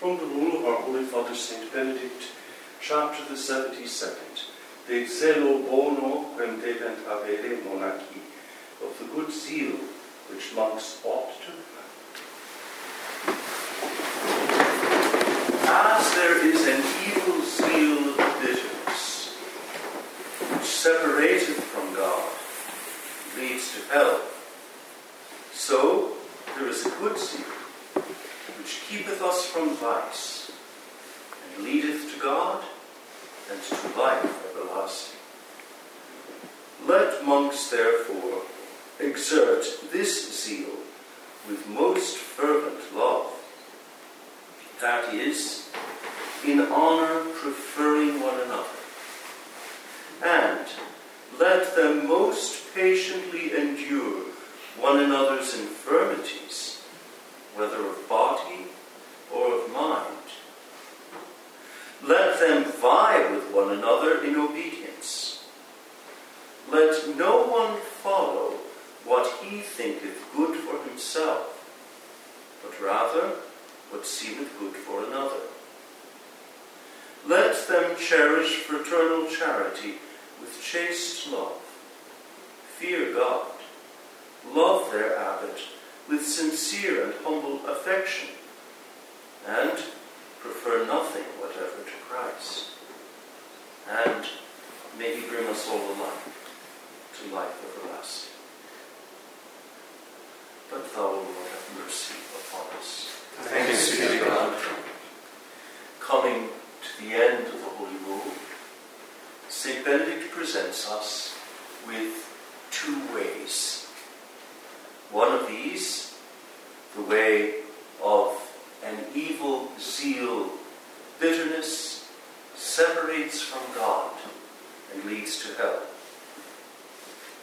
From the rule of our Holy Father Saint Benedict, chapter the 72nd, De zelo bono quem debent habere monachi, of the good zeal which monks ought to have. As there is an evil zeal of bitterness, which separated from God leads to hell, so there is a good zeal keepeth us from vice, and leadeth to God and to life everlasting. Let monks, therefore, exert this zeal with most fervent love. That is, in honour preferring one another. And let them most patiently endure one another's infirmities, whether of body or of mind. Let them vie with one another in obedience. Let no one follow what he thinketh good for himself, but rather what seemeth good for another. Let them cherish fraternal charity with chaste love. Fear God. Love their abbot with sincere and humble affection. And prefer nothing whatever to Christ. And may He bring us all alike to life everlasting. But Thou, O Lord, have mercy upon us. Thanks be to God. Coming to the end of the Holy Rule, St. Benedict presents us with two ways. One of these, the way of an evil zeal, bitterness, separates from God and leads to hell.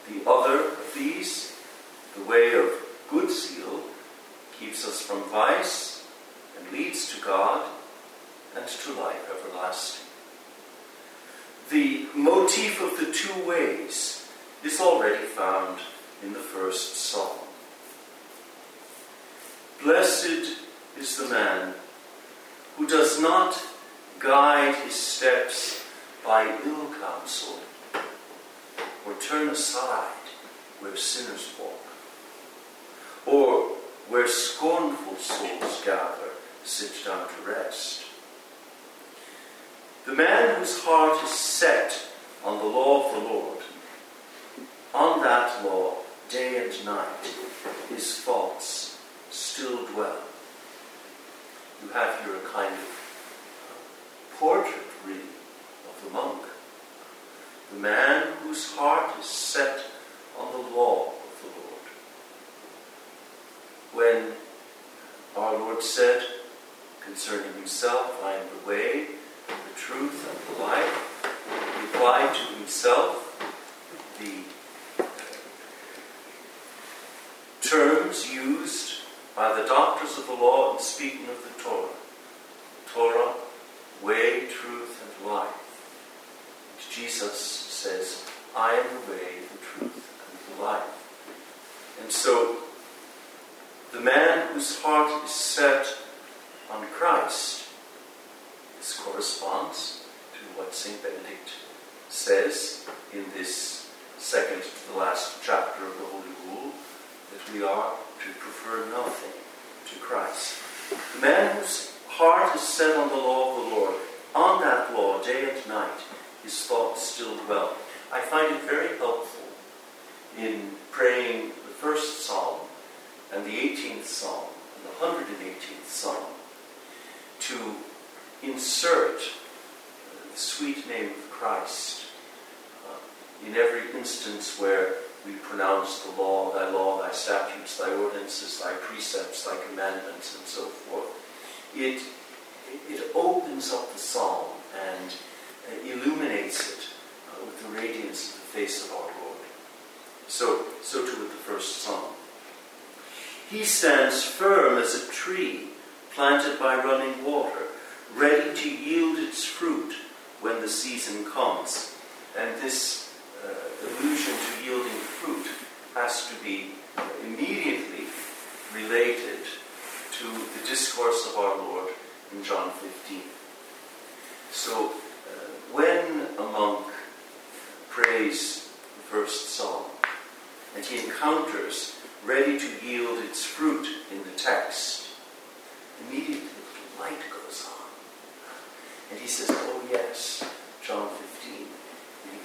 The other of these, the way of good zeal, keeps us from vice and leads to God and to life everlasting. The motif of the two ways is already found in the first psalm. Blessed is the man who does not guide his steps by ill counsel or turn aside where sinners walk or where scornful souls gather sit down to rest. The man whose heart is set on the law of the Lord, on that law day and night, his thoughts still dwell. You have here a kind of uh, portrait, really, of the monk. The man whose heart is set on the law of the Lord. When our Lord said concerning himself, I am the way, the truth, and the life, he applied to himself the terms used by the doctors of the law and speaking of the Torah. Torah, way, truth, and life. And Jesus says, I am the way, the truth, and the life. And so, the man whose heart is set on Christ, this corresponds to what St. Benedict says in this second to the last chapter of the Holy Rule, that we are to prefer nothing to Christ. The man whose heart is set on the law of the Lord, on that law day and night, his thoughts still dwell. I find it very helpful in praying the first psalm and the 18th psalm and the 118th psalm to insert the sweet name of Christ uh, in every instance where we pronounce the law, thy law, thy statutes, thy ordinances, thy precepts, thy commandments, and so forth. It, it opens up the psalm and uh, illuminates it uh, with the radiance of the face of our Lord. So, so too with the first psalm. He stands firm as a tree planted by running water, ready to yield its fruit when the season comes. And this allusion to yielding fruit has to be immediately related to the discourse of our Lord in John 15. So uh, when a monk prays the first psalm and he encounters ready to yield its fruit in the text, immediately the light goes on. And he says, Oh, yes, John 15.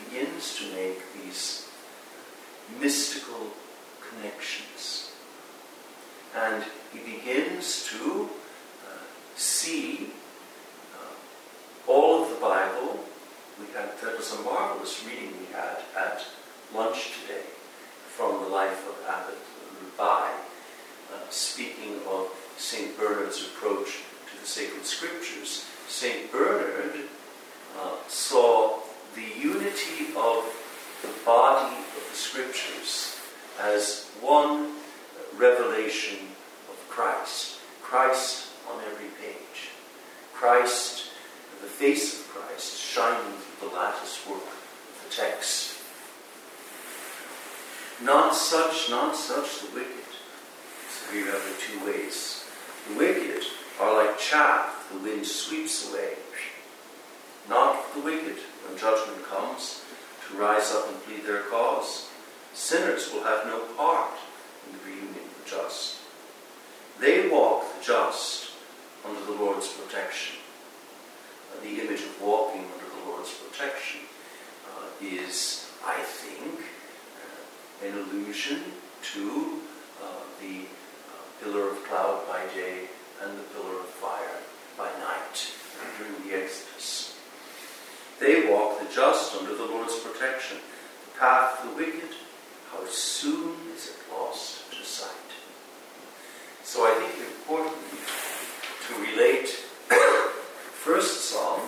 Begins to make these mystical connections. And he begins to uh, see uh, all of the Bible. We had, that was a marvelous reading we had at lunch today from the life of Abbot Rubai, uh, speaking of St. Bernard's approach to the sacred scriptures. St. Bernard uh, saw the unity of the body of the scriptures as one revelation of Christ. Christ on every page. Christ, the face of Christ, shining through the lattice work of the text. Not such, not such the wicked. So we have the two ways. The wicked are like chaff the wind sweeps away. Not the wicked when judgment comes to rise up and plead their cause. Sinners will have no part in the reunion of the just. They walk the just under the Lord's protection. Uh, the image of walking under the Lord's protection uh, is, I think, uh, an allusion to uh, the uh, pillar of cloud by day and the pillar of fire by night during the Exodus. They walk the just under the Lord's protection. The path of the wicked, how soon is it lost to sight? So I think it's important to relate first psalm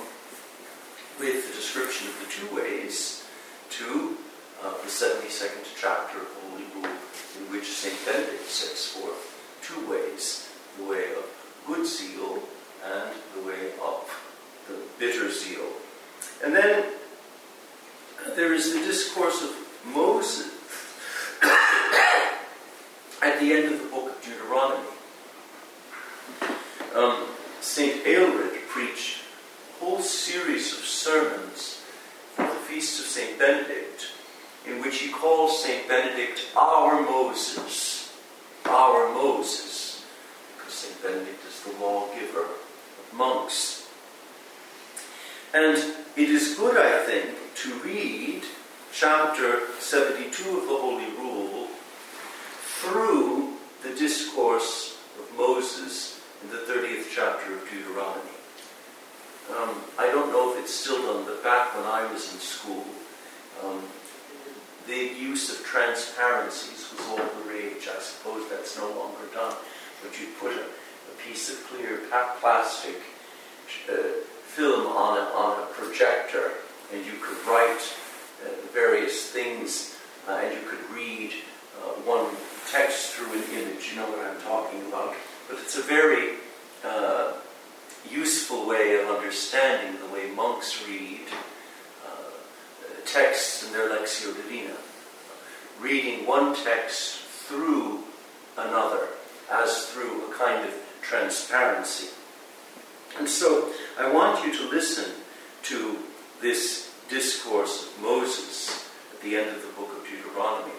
with the description of the two ways to uh, the 72nd chapter of Holy Rule, in which St. Benedict sets forth two ways the way of good zeal and the way of the bitter zeal. And then uh, there is the discourse of Moses at the end of the book of Deuteronomy. Um, St. Aelred preached a whole series of sermons for the feast of St. Benedict, in which he calls St. Benedict our Moses, our Moses, because St. Benedict is the lawgiver of monks. And it is good, I think, to read chapter 72 of the Holy Rule through the discourse of Moses in the 30th chapter of Deuteronomy. Um, I don't know if it's still done, but back when I was in school, um, the use of transparencies was all the rage. I suppose that's no longer done. But you put a, a piece of clear plastic uh, film on a, on a projector, and you could write uh, various things, uh, and you could read uh, one text through an image. You know what I'm talking about. But it's a very uh, useful way of understanding the way monks read uh, texts in their Lectio Divina. Reading one text through another, as through a kind of transparency. And so I want you to listen to this discourse of Moses at the end of the book of Deuteronomy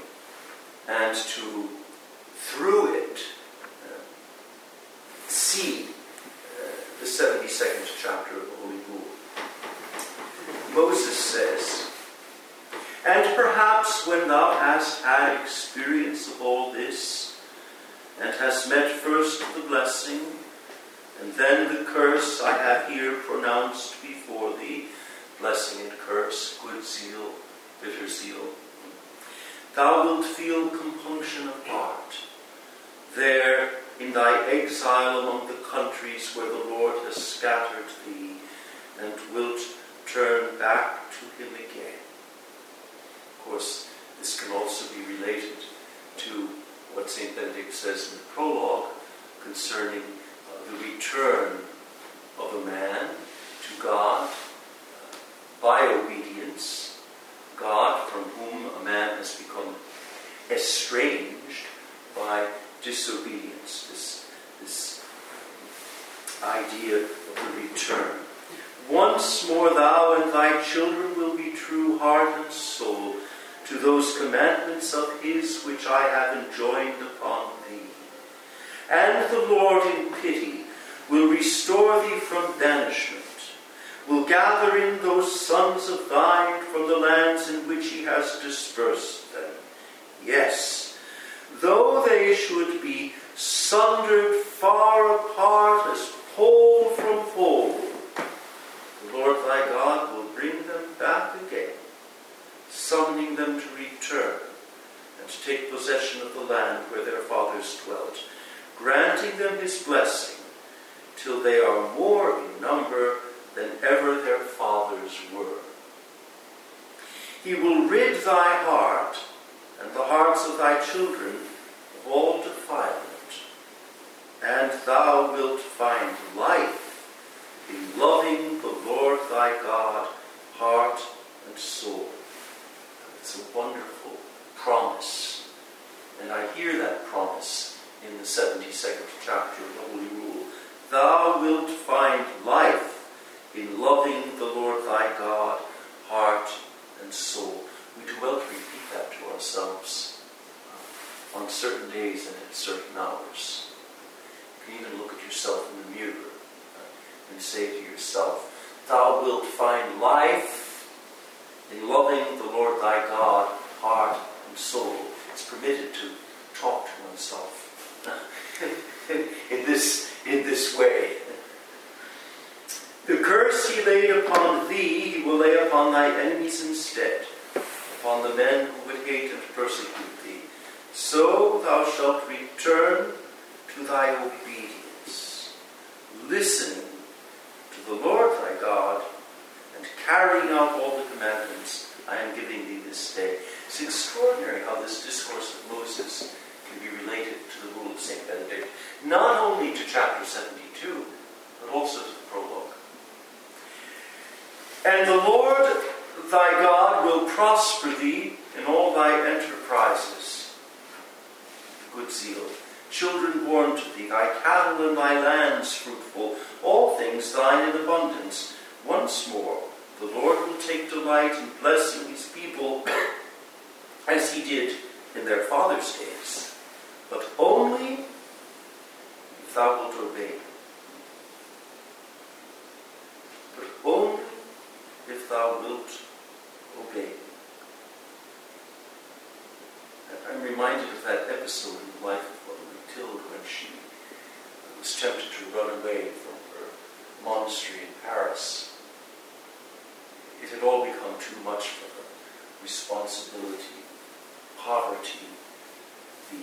and to, through it, uh, see uh, the 72nd chapter of the Holy Rule. Moses says, And perhaps when thou hast had experience of all this, and hast met first the blessing, and then the curse I have here pronounced before thee, blessing and curse, good zeal, bitter zeal. Thou wilt feel compunction of heart. There, in thy exile among the countries where the Lord has scattered thee, and wilt turn back to him again. Of course, this can also be related to what St. Benedict says in the prologue concerning uh, the return of a man to God uh, by obedience, God from whom a man has become estranged by disobedience, this, this idea of the return. Once more thou and thy children will be true heart and soul to those commandments of his which I have enjoined upon thee. And the Lord in pity will restore thee from banishment, will gather in those sons of thine from the lands in which he has dispersed them. Yes, though they should be sundered far apart as pole from pole, the Lord thy God will bring them back again, summoning them to return and to take possession of the land where their fathers dwelt, granting them his blessing till they are more in number than ever their fathers were. He will rid thy heart and the hearts of thy children of all defilement, and thou wilt find life in loving the Lord thy God, heart and soul. It's a wonderful promise. And I hear that promise in the 72nd chapter of the Holy Rule. Thou wilt find life in loving the Lord thy God, heart and soul. We do well to repeat that to ourselves uh, on certain days and at certain hours. You can even look at yourself in the mirror uh, and say to yourself, Thou wilt find life in loving the Lord thy God, heart and soul. It's permitted to talk to oneself in this in this way. The curse he laid upon thee, he will lay upon thy enemies instead, upon the men who would hate and persecute thee. So thou shalt return to thy obedience, listening to the Lord thy God, and carrying all the commandments I am giving thee this day. It's extraordinary how this discourse of Moses can be related to the rule of St. Benedict, not only to chapter 72, but also to the prologue. And the Lord thy God will prosper thee in all thy enterprises. Good zeal. Children born to thee, thy cattle and thy lands fruitful, all things thine in abundance. Once more, the Lord will take delight in blessing his people as he did in their fathers' days, but only if thou wilt obey. But only if thou wilt obey. I'm reminded of that episode in the life of Mother Mectilde when she was tempted to run away from her monastery in Paris. It had all become too much for her. Responsibility, poverty, the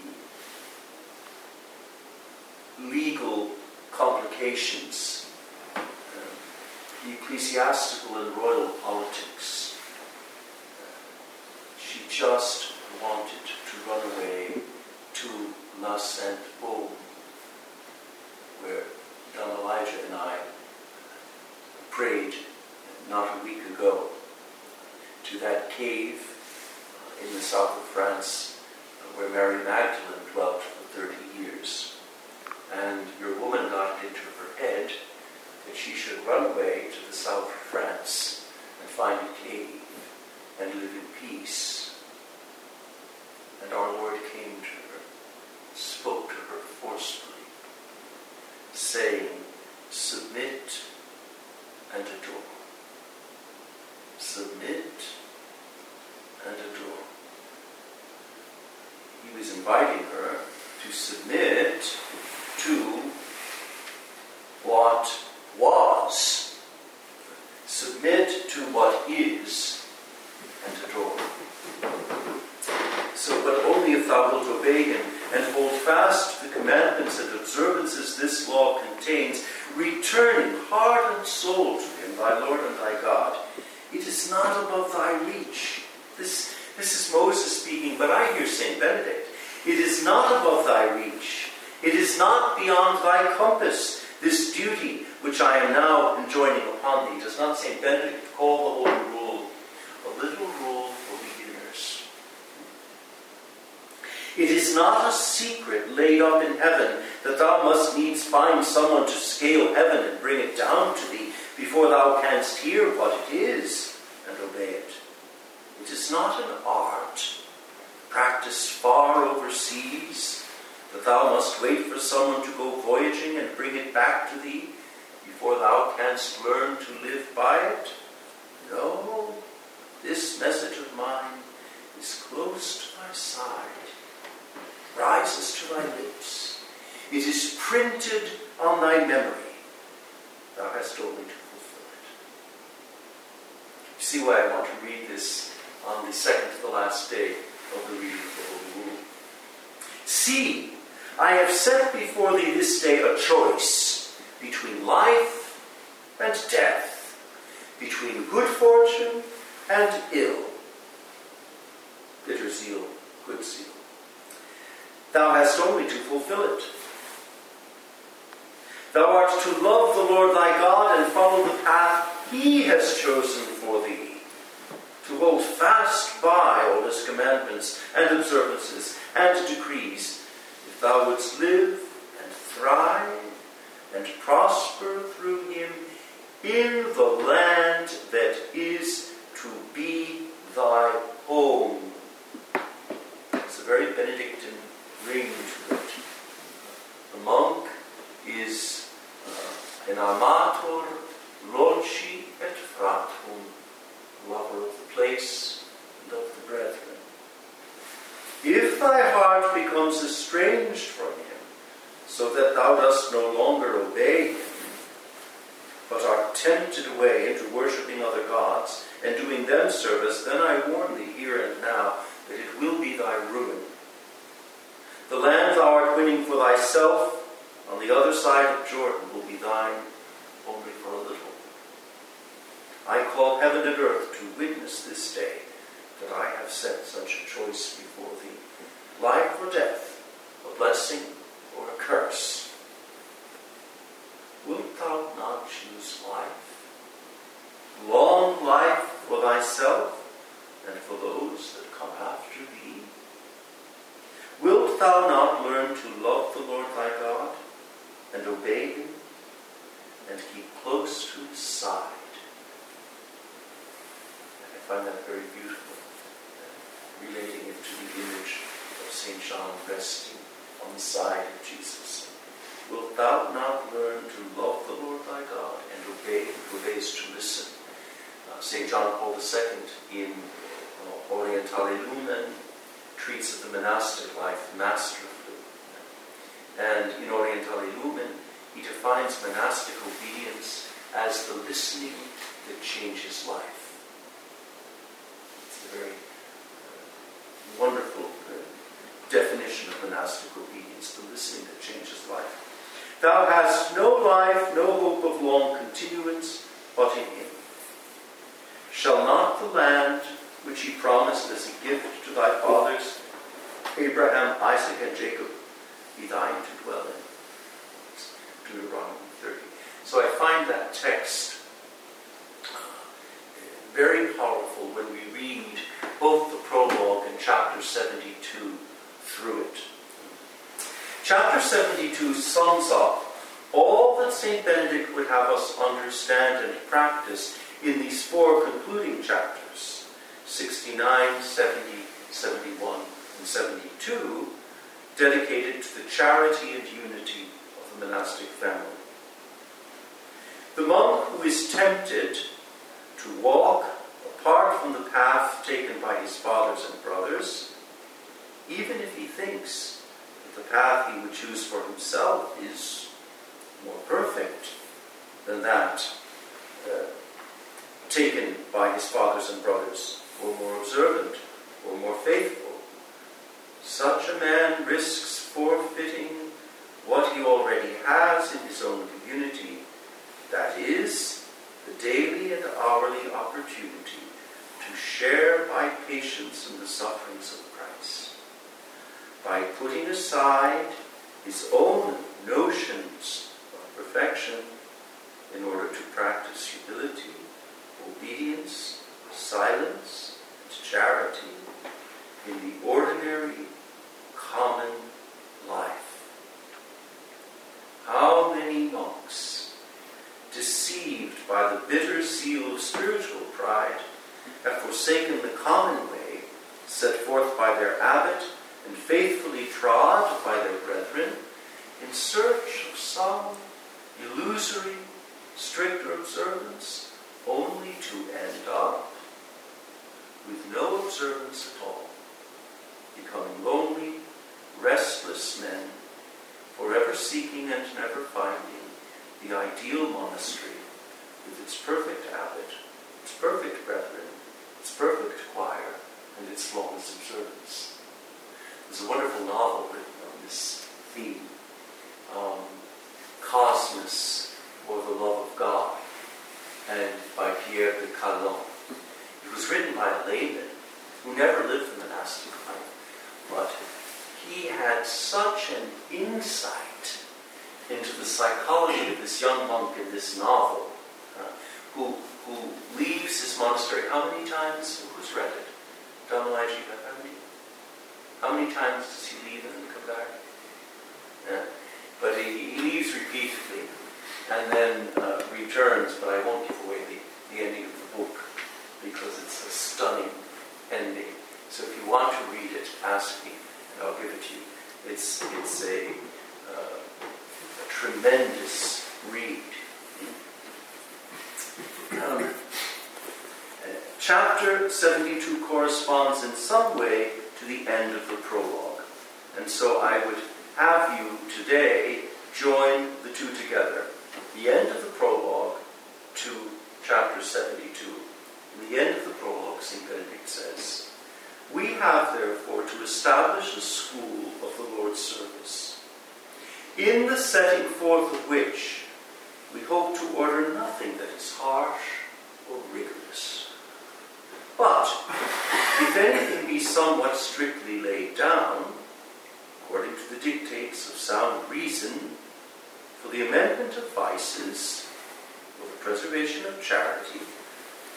legal complications, uh, the ecclesiastical and royal politics. She just wanted to run away to La Sainte Baume, where Dom Elijah and I prayed not a week ago to that cave uh, in the south of France where Mary Magdalene dwelt for 30 years. And your woman got it into her head that she should run away to the south of France and find a cave and live in peace. And our Lord came to her, spoke to her forcefully, saying, Submit and adore. Submit and adore. He was inviting her to submit to what was, submit to what is, and adore. So, but only if thou wilt obey him and hold fast the commandments and observances this law contains, returning heart and soul to him, thy Lord and thy God. It is not above thy reach. This, this is Moses speaking, but I hear St. Benedict. It is not above thy reach. It is not beyond thy compass. This duty which I am now enjoining upon thee. Does not St. Benedict call the Holy Rule a little rule for beginners? It is not a secret laid up in heaven that thou must needs find someone to scale heaven and bring it down to thee before thou canst hear what it is and obey it. It is not an art practiced far overseas that thou must wait for someone to go voyaging and bring it back to thee before thou canst learn to live by it? No, this message of mine is close to thy side, rises to thy lips. It is printed on thy memory. Thou hast only to fulfill it. You see why I want to read this on the second to the last day of the reading of the Holy Rule. See, I have set before thee this day a choice between life and death, between good fortune and ill. Bitter zeal, good zeal. Thou hast only to fulfill it. Thou art to love the Lord thy God and follow the path he has chosen for thee, to hold fast by all his commandments and observances and decrees, if thou wouldst live and thrive and prosper through him in the land that is to be thy home. It's a very Benedictine ring to it. The monk is uh, an amator loci et fratrum, lover of the place and of the brethren. If thy heart becomes estranged from him, so that thou dost no longer obey him, but art tempted away into worshipping other gods and doing them service, then I warn thee here and now that it will be thy ruin. For thyself on the other side of Jordan will be thine only for a little. I call heaven and earth to witness this day that I have set such a choice before thee life or death, a blessing or a curse. Wilt thou not choose life? Long life for thyself and for those that come after thee? Wilt thou not learn to love the Lord thy God and obey him and keep close to his side? And I find that very beautiful, relating it to the image of St. John resting on the side of Jesus. Wilt thou not learn to love the Lord thy God and obey him who obeys to listen? Uh, St. John Paul II in uh, Orientale Lumen treats of the monastic life masterfully. And in Orientale Lumen, he defines monastic obedience as the listening that changes life. It's a very uh, wonderful uh, definition of monastic obedience, the listening that changes life. Thou hast no life, no hope of long continuance, but in him. Shall not the land which he promised as a gift to thy fathers, Abraham, Isaac, and Jacob, be thine to dwell in? Deuteronomy 30. So I find that text uh, very powerful when we read both the prologue and chapter 72 through it. Chapter 72 sums up all that St. Benedict would have us understand and practice in these four concluding chapters 69, 70, 71, and 72, dedicated to the charity and unity of the monastic family. The monk who is tempted to walk apart from the path taken by his fathers and brothers, even if he thinks that the path he would choose for himself is more perfect than that uh, taken by his fathers and brothers, or more observant, or more faithful. Such a man risks forfeiting what he already has in his own community, that is, the daily and hourly opportunity to share by patience in the sufferings of Christ. By putting aside his own notions of perfection in order to practice humility, obedience, silence, and charity in the ordinary, common life. How many monks, deceived by the bitter zeal of spiritual pride, have forsaken the common way set forth by their abbot and faithfully trod by their brethren in search of some illusory, stricter observance, only to end up with no observance at all, becoming lonely, restless men, forever seeking and never finding the ideal monastery with its perfect abbot, its perfect brethren, its perfect choir, and its flawless observance. There's a wonderful novel written on this theme, um, Cosmas, or the Love of God, and by Pierre de Calan. It was written by a layman who never lived in the monastic life, but he had such an insight into the psychology of this young monk in this novel, uh, who, who leaves his monastery how many times? Who's read it? Elijah, how many? How many times does he leave and come back? Yeah. But he, he leaves repeatedly and then uh, returns, but I won't give away the, the ending because it's a stunning ending. So if you want to read it, ask me and I'll give it to you. It's, it's a, uh, a tremendous read. Um, chapter 72 corresponds in some way to the end of the prologue. And so I would have you today join the two together. The end of the prologue to chapter 72. In the end of the prologue, St. Benedict says, We have therefore to establish a school of the Lord's service, in the setting forth of which we hope to order nothing that is harsh or rigorous. But if anything be somewhat strictly laid down, according to the dictates of sound reason, for the amendment of vices, for the preservation of charity,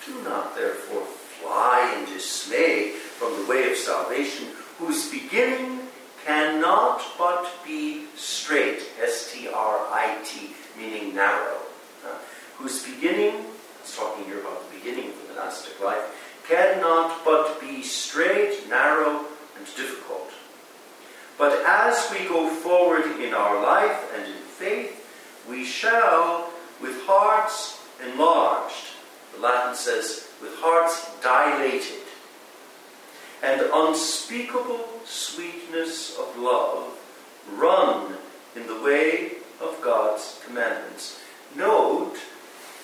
do not therefore fly in dismay from the way of salvation, whose beginning cannot but be straight, S T R I T, meaning narrow, uh, whose beginning, I was talking here about the beginning of the monastic life, cannot but be straight, narrow, and difficult. But as we go forward in our life and in faith, we shall, with hearts enlarged, the Latin says, with hearts dilated, and unspeakable sweetness of love, run in the way of God's commandments. Note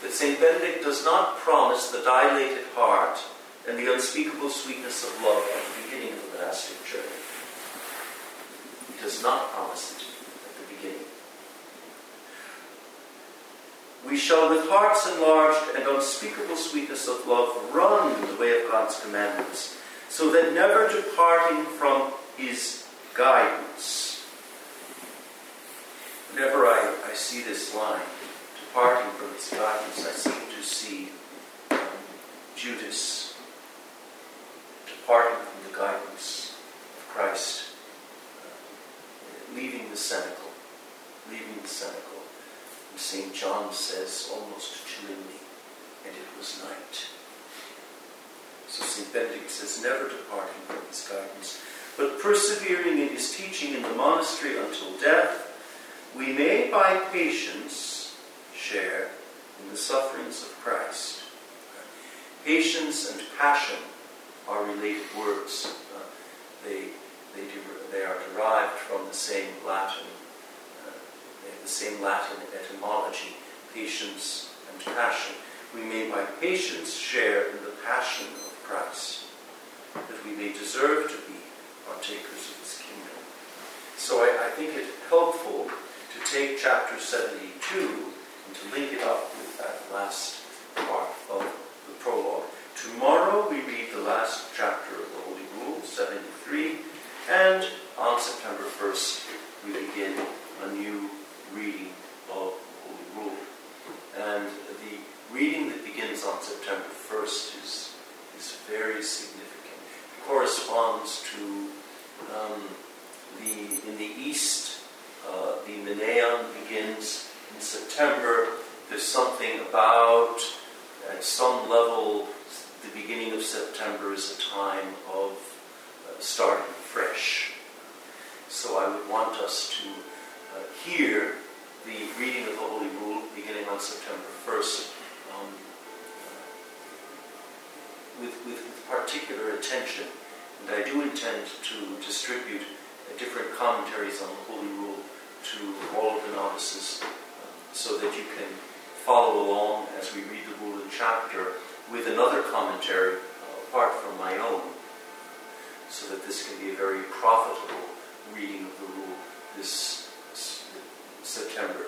that St. Benedict does not promise the dilated heart and the unspeakable sweetness of love at the beginning of the monastic journey. He does not promise it at the beginning. We shall, with hearts enlarged and unspeakable sweetness of love, run the way of God's commandments, so that never departing from His guidance. Whenever I, I see this line, departing from His guidance, I seem to see Judas departing from the guidance of Christ, uh, leaving the cenacle, leaving the cenacle. And St. John says almost chillingly, and it was night. So St. Benedict says, never departing from his guidance, but persevering in his teaching in the monastery until death, we may by patience share in the sufferings of Christ. Patience and passion are related words. Uh, they, they, they are derived from the same Latin, uh, the same Latin etymology, patience and passion. We may by patience share in the passion of Christ, that we may deserve to be partakers of his kingdom. So I, I think it helpful to take chapter 72 and to link it up that last part of the prologue. Tomorrow we read the last chapter of the Holy Rule, 73, and on September 1st we begin a new reading of the Holy Rule. And the reading that begins on September 1st is, is very significant. It corresponds to um, the, in the East, Uh, the Menaeon begins in September. There's something about, at some level, the beginning of September is a time of uh, starting fresh. So I would want us to uh, hear the reading of the Holy Rule beginning on September 1st um, with, with, with particular attention. And I do intend to distribute uh, different commentaries on the Holy Rule to all of the novices uh, so that you can follow along as we read the rule in chapter with another commentary uh, apart from my own so that this can be a very profitable reading of the rule this, September